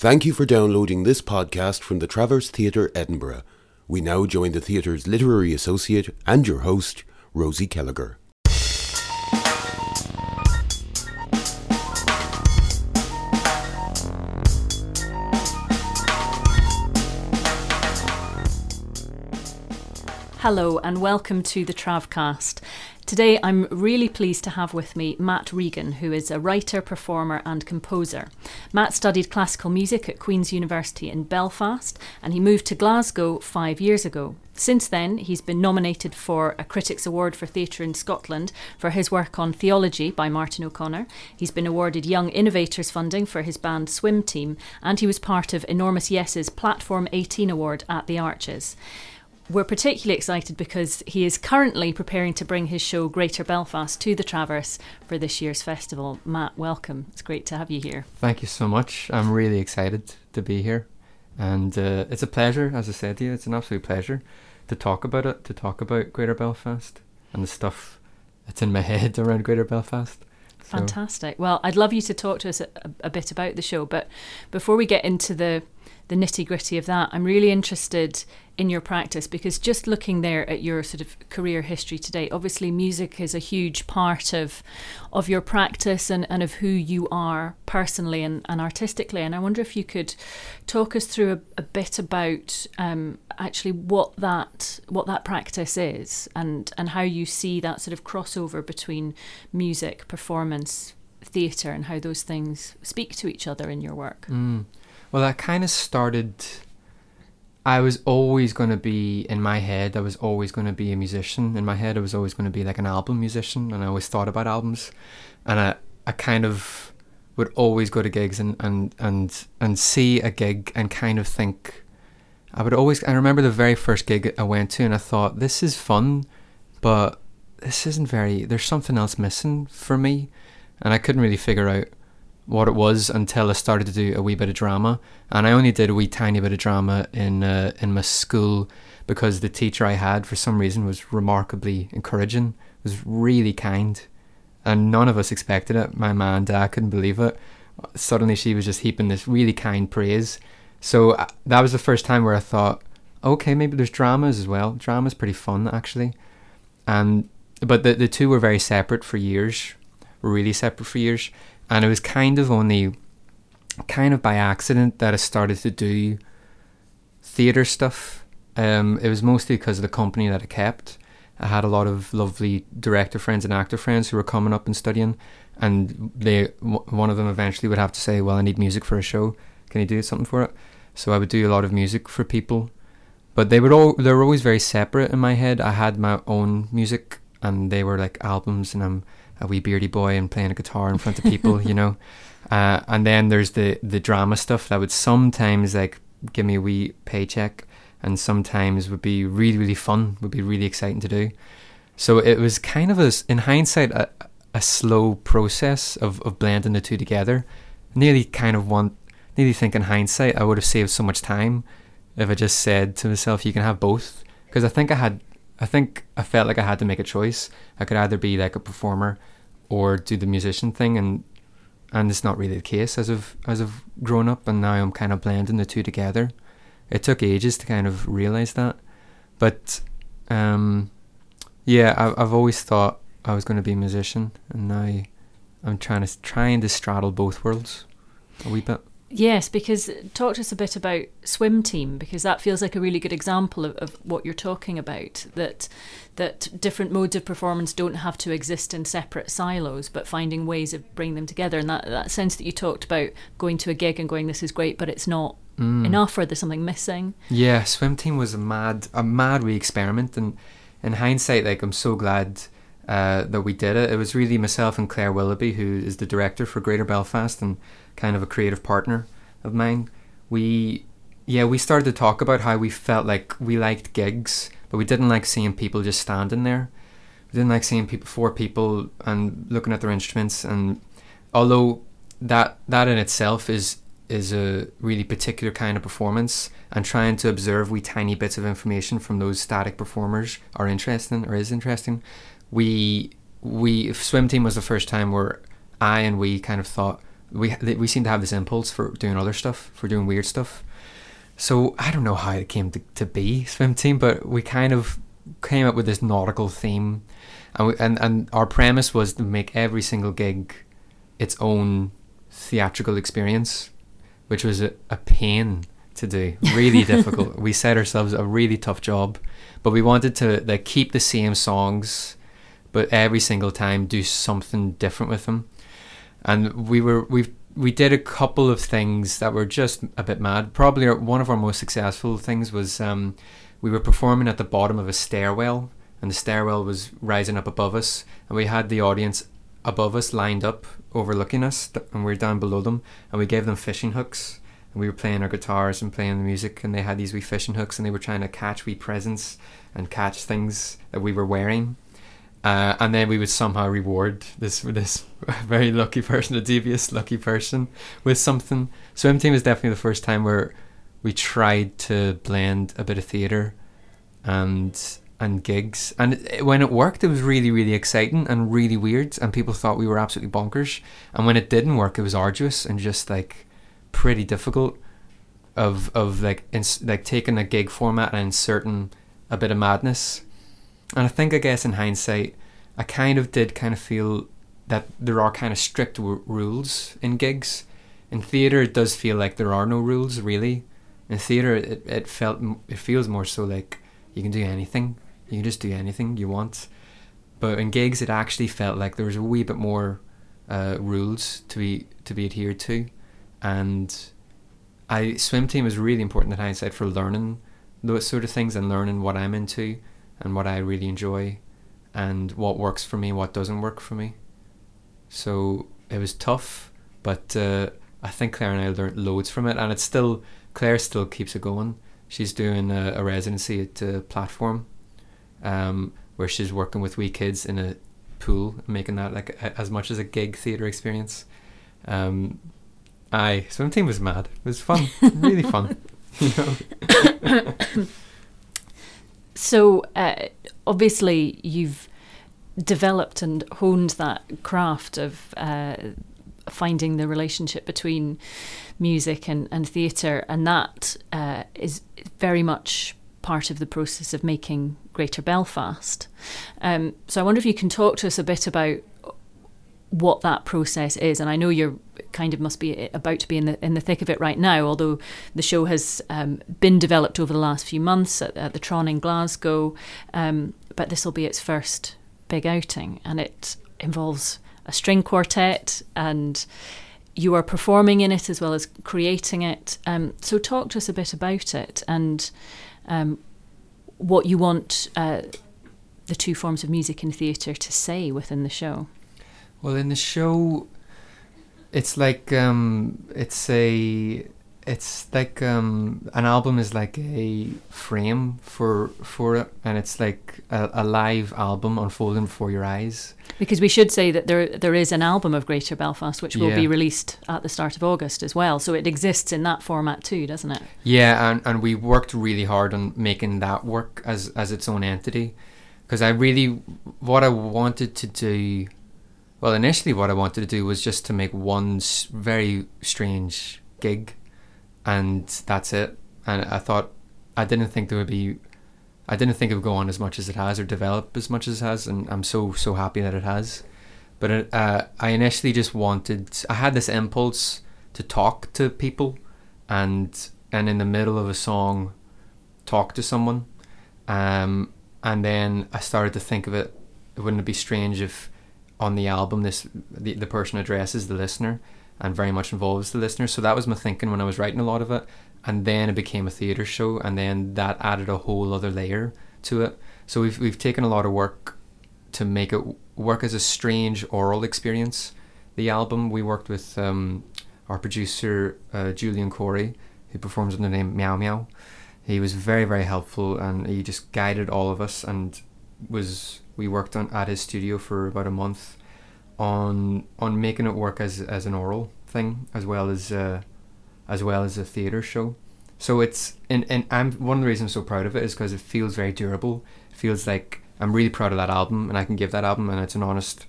Thank you for downloading this podcast from the Traverse Theatre, Edinburgh. We now join the theatre's literary associate and your host, Rosie Kellagher. Hello and welcome to the Travcast. Today I'm really pleased to have with me Matt Regan, who is a writer, performer, and composer. Matt studied classical music at Queen's University in Belfast and he moved to Glasgow five years ago. Since then, he's been nominated for a Critics' Award for Theatre in Scotland for his work on Theology by Martin O'Connor. He's been awarded Young Innovators funding for his band Swim Team, and he was part of Enormous Yes's Platform 18 Award at the Arches. We're particularly excited because he is currently preparing to bring his show Greater Belfast to the Traverse for this year's festival. Matt, welcome. It's great to have you here. Thank you so much. I'm really excited to be here. And uh, it's a pleasure, as I said to you, it's an absolute pleasure to talk about it, to talk about Greater Belfast and the stuff that's in my head around Greater Belfast. So. Fantastic. Well, I'd love you to talk to us a, a bit about the show, but before we get into the the nitty gritty of that. I'm really interested in your practice because just looking there at your sort of career history today, obviously music is a huge part of of your practice and, and of who you are personally and, and artistically. And I wonder if you could talk us through a, a bit about um, actually what that what that practice is and, and how you see that sort of crossover between music, performance, theatre and how those things speak to each other in your work. Mm. Well, that kind of started. I was always going to be in my head. I was always going to be a musician. In my head, I was always going to be like an album musician, and I always thought about albums. And I, I kind of would always go to gigs and and and and see a gig and kind of think. I would always. I remember the very first gig I went to, and I thought this is fun, but this isn't very. There's something else missing for me, and I couldn't really figure out what it was until I started to do a wee bit of drama, and I only did a wee tiny bit of drama in uh, in my school because the teacher I had for some reason was remarkably encouraging, was really kind, and none of us expected it. My mom and dad couldn't believe it. Suddenly, she was just heaping this really kind praise. So uh, that was the first time where I thought, okay, maybe there's dramas as well. Drama's pretty fun actually, and but the the two were very separate for years, really separate for years and it was kind of only kind of by accident that I started to do theatre stuff. Um, it was mostly because of the company that I kept. I had a lot of lovely director friends and actor friends who were coming up and studying, and they one of them eventually would have to say, "Well, I need music for a show. Can you do something for it?" So I would do a lot of music for people, but they would all they were always very separate in my head. I had my own music, and they were like albums, and I'm a wee beardy boy and playing a guitar in front of people, you know. Uh, and then there's the the drama stuff that would sometimes like give me a wee paycheck, and sometimes would be really really fun, would be really exciting to do. So it was kind of a, in hindsight, a, a slow process of, of blending the two together. Nearly kind of want, nearly think in hindsight, I would have saved so much time if I just said to myself, you can have both. Because I think I had I think I felt like I had to make a choice. I could either be like a performer or do the musician thing and and it's not really the case as of as of grown up and now I'm kind of blending the two together. It took ages to kind of realize that. But um yeah, I I've always thought I was going to be a musician and now I'm trying to trying to straddle both worlds a wee bit. Yes, because talk to us a bit about swim team because that feels like a really good example of, of what you're talking about. That that different modes of performance don't have to exist in separate silos, but finding ways of bringing them together. And that that sense that you talked about going to a gig and going, "This is great," but it's not mm. enough, or there's something missing. Yeah, swim team was a mad a mad wee experiment, and in hindsight, like I'm so glad. Uh, that we did it. It was really myself and Claire Willoughby, who is the director for Greater Belfast, and kind of a creative partner of mine, we yeah, we started to talk about how we felt like we liked gigs, but we didn't like seeing people just standing there. We didn't like seeing people four people and looking at their instruments and although that that in itself is is a really particular kind of performance and trying to observe we tiny bits of information from those static performers are interesting or is interesting. We we swim team was the first time where I and we kind of thought we we seem to have this impulse for doing other stuff, for doing weird stuff. So I don't know how it came to, to be swim team, but we kind of came up with this nautical theme, and we, and and our premise was to make every single gig its own theatrical experience, which was a, a pain to do, really difficult. We set ourselves a really tough job, but we wanted to like keep the same songs, but every single time do something different with them. And we were we we did a couple of things that were just a bit mad. Probably one of our most successful things was um, we were performing at the bottom of a stairwell, and the stairwell was rising up above us, and we had the audience above us lined up overlooking us and we are down below them and we gave them fishing hooks and we were playing our guitars and playing the music and they had these wee fishing hooks and they were trying to catch wee presents and catch things that we were wearing uh, and then we would somehow reward this this very lucky person, a devious lucky person, with something. Swim Team was definitely the first time where we tried to blend a bit of theatre and and gigs. And when it worked, it was really, really exciting and really weird. And people thought we were absolutely bonkers. And when it didn't work, it was arduous and just like pretty difficult. Of of like ins- like taking a gig format and inserting a bit of madness. And I think I guess in hindsight, I kind of did kind of feel that there are kind of strict w- rules in gigs. In theater, it does feel like there are no rules really. In theater, it it felt it feels more so like you can do anything you can just do anything you want. But in gigs, it actually felt like there was a wee bit more uh, rules to be to be adhered to, and I swim team is really important in hindsight for learning those sort of things and learning what I'm into and what I really enjoy, and what works for me, what doesn't work for me. So it was tough, but uh, I think Claire and I learned loads from it, and it's still Claire still keeps it going. She's doing a, a residency at uh, Platform um, where she's working with wee kids in a pool, making that like a, as much as a gig theatre experience. Um, aye, swim team was mad. It was fun, really fun. You know. So uh, obviously you've developed and honed that craft of uh, finding the relationship between music and, and theatre, and that uh, is very much part of the process of making Greater Belfast. Um, so I wonder if you can talk to us a bit about what that process is. And I know you're kind of must be about to be in the in the thick of it right now. Although the show has um, been developed over the last few months at, at the Tron in Glasgow, um, but this will be its first big outing, and it involves a string quartet and. You are performing in it as well as creating it. Um, so, talk to us a bit about it and um, what you want uh, the two forms of music and theatre to say within the show. Well, in the show, it's like um, it's a it's like um, an album is like a frame for for it, and it's like a, a, live album unfolding before your eyes. Because we should say that there there is an album of Greater Belfast which will yeah. be released at the start of August as well, so it exists in that format too, doesn't it? Yeah, and and we worked really hard on making that work as as its own entity, because I really what I wanted to do. Well, initially, what I wanted to do was just to make one very strange gig and that's it. And I thought I didn't think there would be I didn't think it would go on as much as it has or develop as much as it has, and I'm so so happy that it has. But uh, I initially just wanted I had this impulse to talk to people, and and in the middle of a song, talk to someone, um, and then I started to think of it. Wouldn't it be strange if on the album this the, the person addresses the listener and very much involves the listener. So that was my thinking when I was writing a lot of it. And then it became a theatre show, and then that added a whole other layer to it. So we've we've taken a lot of work to make it work as a strange aural experience. The album we worked with um, our producer uh, Julian Corrie, who performs under the name Miaoux Miaoux. He was very very helpful, and he just guided all of us. And was we worked on at his studio for about a month on on making it work as as an aural thing as well as uh, as well as a theater show. So it's and and I'm one of the reasons I'm so proud of it is because it feels very durable. It feels like I'm really proud of that album and I can give that album and it's an honest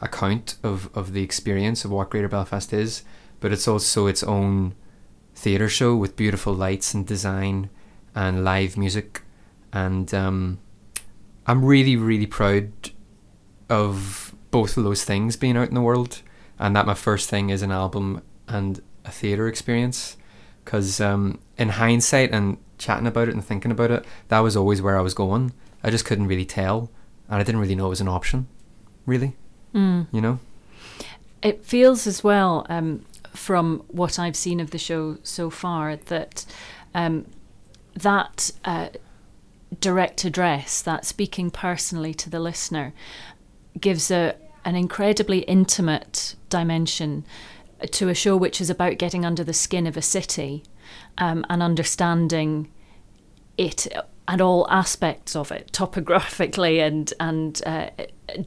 account of, of the experience of what Greater Belfast is, but it's also its own theatre show with beautiful lights and design and live music. And um, I'm really, really proud of both of those things being out in the world, and that my first thing is an album and a theatre experience. Because um, in hindsight and chatting about it and thinking about it, that was always where I was going. I just couldn't really tell, and I didn't really know it was an option, really. Mm. You know? It feels as well, um, from what I've seen of the show so far, that um, that uh, direct address, that speaking personally to the listener, gives a an incredibly intimate dimension to a show which is about getting under the skin of a city um, and understanding it and all aspects of it, topographically and and uh,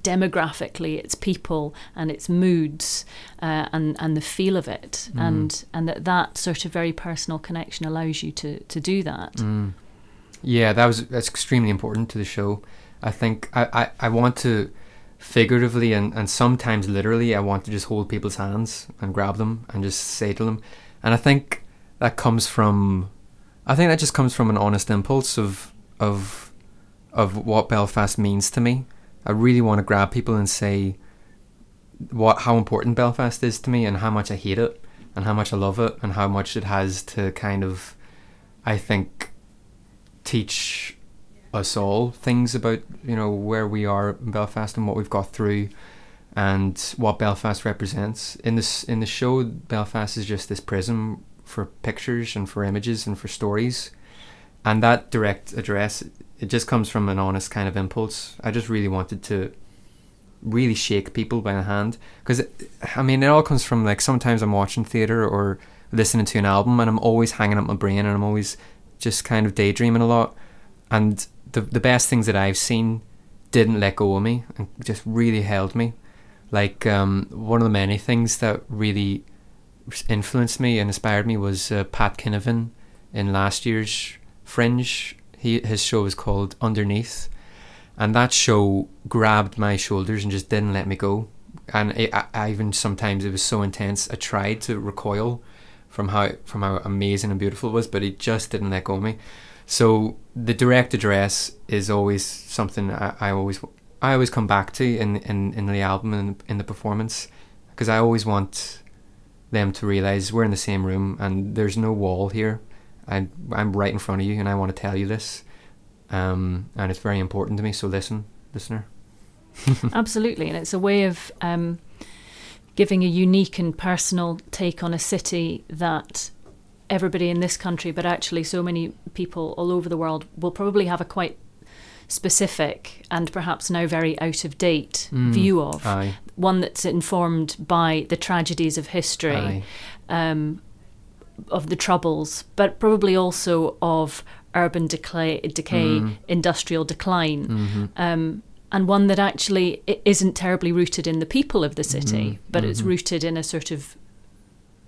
demographically, its people and its moods uh, and and the feel of it, Mm. and and that that sort of very personal connection allows you to to do that. Mm. Yeah, that was that's extremely important to the show. I think I, I, I want to figuratively and, and sometimes literally I want to just hold people's hands and grab them and just say to them. And I think that comes from I think that just comes from an honest impulse of of of what Belfast means to me. I really want to grab people and say what how important Belfast is to me and how much I hate it and how much I love it and how much it has to kind of I think teach us all things about you know where we are in Belfast and what we've got through and what Belfast represents. In this in the show Belfast is just this prism for pictures and for images and for stories. And that direct address it just comes from an honest kind of impulse. I just really wanted to really shake people by the hand. Because I mean it all comes from like sometimes I'm watching theater or listening to an album and I'm always hanging up my brain and I'm always just kind of daydreaming a lot. And the the best things that I've seen didn't let go of me and just really held me. Like um, one of the many things that really influenced me and inspired me was uh, Pat Kinevane in last year's Fringe. He his show was called Underneath. And that show grabbed my shoulders and just didn't let me go. And it, I, I even sometimes it was so intense I tried to recoil from how from how amazing and beautiful it was but it just didn't let go of me. So the direct address is always something I, I always I always come back to in in, in the album and in the performance because I always want them to realize we're in the same room and there's no wall here. I, I'm right in front of you and I want to tell you this um, and it's very important to me so listen listener. Absolutely, and it's a way of um, giving a unique and personal take on a city that everybody in this country, but actually so many people all over the world, will probably have a quite specific and perhaps now very out of date Mm. view of. aye One that's informed by the tragedies of history, um, of the troubles, but probably also of urban decay, decay Mm. industrial decline hmm um, and one that actually isn't terribly rooted in the people of the city, Mhm, but it's mhm. rooted in a sort of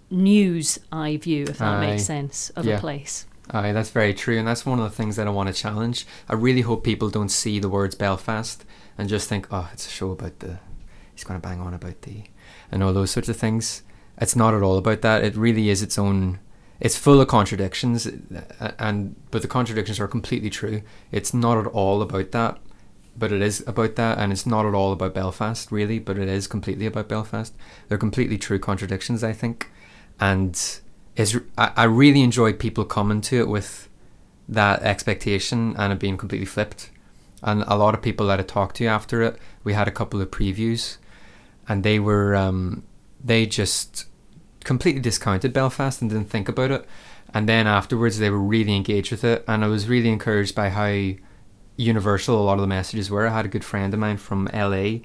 news eye view, if that Aye. makes sense, of Yeah. a place. Aye, that's very true, and that's one of the things that I want to challenge. I really hope people don't see the words Belfast and just think, "Oh, it's a show about the he's going to bang on about the," and all those sorts of things. It's not at all about that. It really is its own. It's full of contradictions, uh, and but the contradictions are completely true. It's not at all about that, but it is about that, and it's not at all about Belfast, really, but it is completely about Belfast. They're completely true contradictions, I think, and is I, I really enjoy people coming to it with that expectation and it being completely flipped. And a lot of people that I talked to after it, we had a couple of previews, and they were um, they just completely discounted Belfast and didn't think about it. And then afterwards, they were really engaged with it, and I was really encouraged by how universal a lot of the messages were. I had a good friend of mine from LA,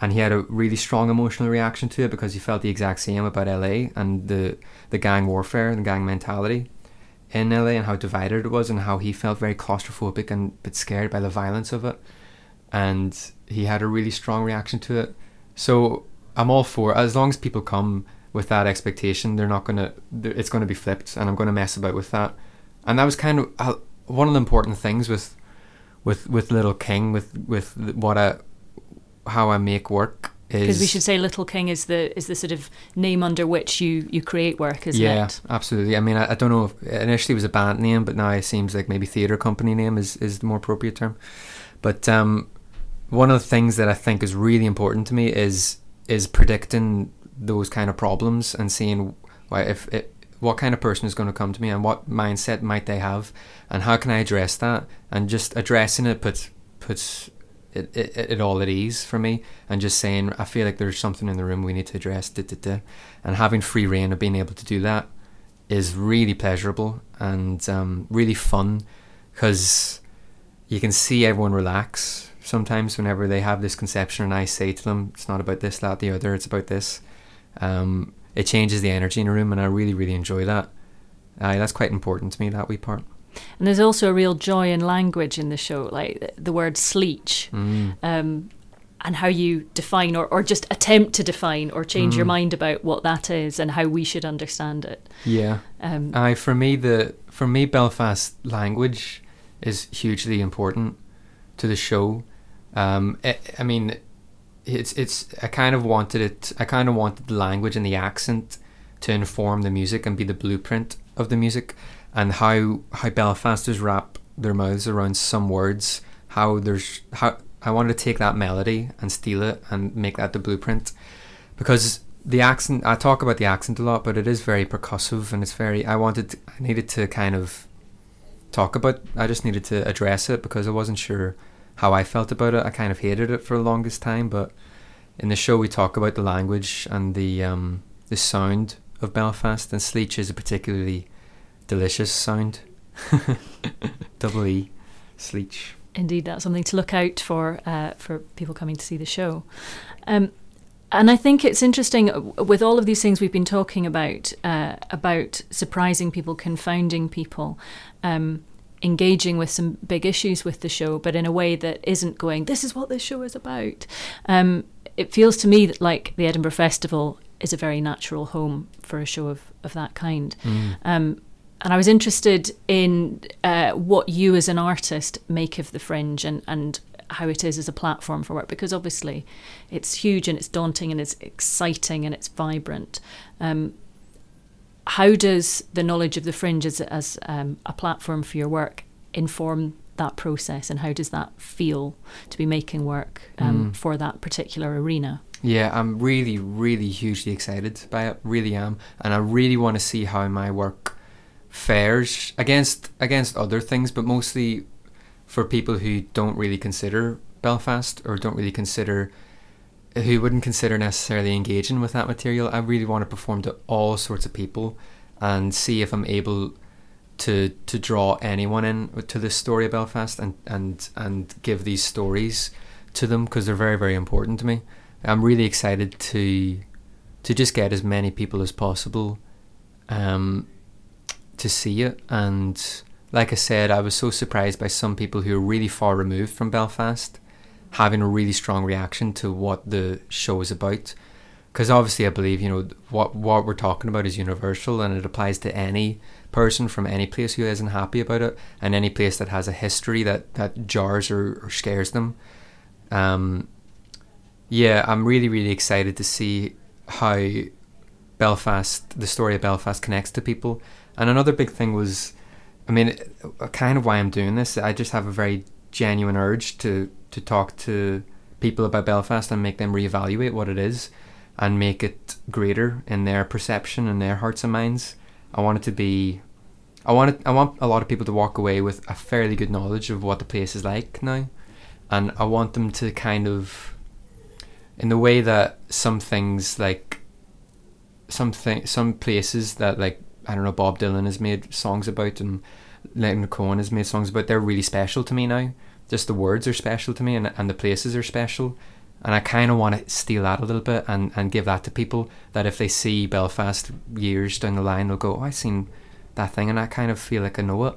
and he had a really strong emotional reaction to it because he felt the exact same about LA and the the gang warfare and the gang mentality in LA and how divided it was and how he felt very claustrophobic and a bit scared by the violence of it. And he had a really strong reaction to it. So I'm all for as long as people come with that expectation, they're not gonna. It's gonna be flipped, and I'm gonna mess about with that. And that was kind of uh, one of the important things with with with Little King, with with what I how I make work is Because we should say Little King is the is the sort of name under which you you create work, isn't yeah, it? absolutely. I mean, I, I don't know if initially it was a band name, but now it seems like maybe theatre company name is, is the more appropriate term. But um, one of the things that I think is really important to me is is predicting those kind of problems and seeing why if it, what kind of person is going to come to me and what mindset might they have and how can I address that and just addressing it puts puts it, it, it all at ease for me and just saying I feel like there's something in the room we need to address da, da, da. and having free rein of being able to do that is really pleasurable and um, really fun because you can see everyone relax sometimes whenever they have this conception and I say to them it's not about this that the other it's about this um, it changes the energy in a room and I really really enjoy that uh, that's quite important to me that wee part And there's also a real joy in language in the show, like the- word sleech, mm. um, and how you define or, or just attempt to define or change your Mm. mind about what that is and how we should understand it. yeah Um, Aye, for me the for me Belfast language is hugely important to the show. Um, I, I mean, it's it's I kind of wanted it. I kind of wanted the language and the accent to inform the music and be the blueprint of the music, and how how Belfasters wrap their mouths around some words. How there's how I wanted to take that melody and steal it and make that the blueprint, because the accent I talk about the accent a lot, but it is very percussive and it's very. I wanted, I needed to kind of talk about. I just needed to address it because I wasn't sure how I felt about it. I kind of hated it for the longest time, but in the show we talk about the language and the um, the sound of Belfast, and Sleech is a particularly delicious sound. Double E, Sleech. Indeed, that's something to look out for uh, for people coming to see the show. Um, and I think it's interesting uh, with all of these things we've been talking about uh, about surprising people, confounding people, um, engaging with some big issues with the show, but in a way that isn't going. This is what this show is about. Um, it feels to me that like the Edinburgh Festival is a very natural home for a show of of that kind. Mm. Um, and I was interested in uh, what you as an artist make of the Fringe and, and how it is as a platform for work, because obviously it's huge and it's daunting and it's exciting and it's vibrant. Um, how does the knowledge of the Fringe as, as um, a platform for your work inform that process, and how does that feel to be making work um, Mm. for that particular arena? Yeah, I'm really, really hugely excited by it. Really am, and I really want to see how my work fares against against other things, but mostly for people who don't really consider Belfast or don't really consider who wouldn't consider necessarily engaging with that material. I really want to perform to all sorts of people and see if I'm able to to draw anyone in to this story of Belfast and and and give these stories to them because they're very very important to me. I'm really excited to to just get as many people as possible um, to see it. And like I said, I was so surprised by some people who are really far removed from Belfast having a really strong reaction to what the show is about. Because obviously, I believe you know what what we're talking about is universal, and it applies to any person from any place who isn't happy about it, and any place that has a history that that jars or, or scares them. Um, yeah, I'm really really excited to see how Belfast, the story of Belfast, connects to people. And another big thing was, I mean, kind of why I'm doing this. I just have a very genuine urge to to talk to people about Belfast and make them reevaluate what it is and make it greater in their perception and their hearts and minds. I want it to be I want it, I want a lot of people to walk away with a fairly good knowledge of what the place is like now. And I want them to kind of in the way that some things like some some places that like I don't know Bob Dylan has made songs about and Leonard Cohen has made songs about they're really special to me now just the words are special to me and, and the places are special. And I kind of want to steal that a little bit and, and give that to people that if they see Belfast years down the line they'll go oh I seen that thing and I kind of feel like I know it.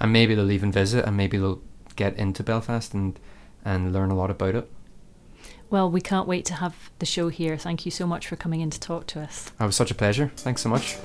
And maybe they'll even visit and maybe they'll get into Belfast and and learn a lot about it. Well, we can't wait to have the show here. Thank you so much for coming in to talk to us. it was such a pleasure. Thanks so much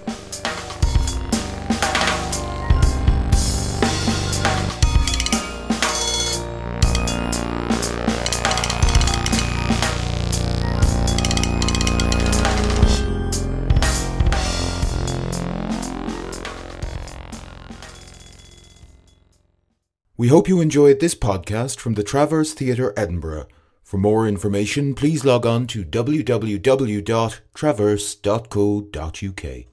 We hope you enjoyed this podcast from the Traverse Theatre Edinburgh. For more information, please log on to www.traverse.co.uk.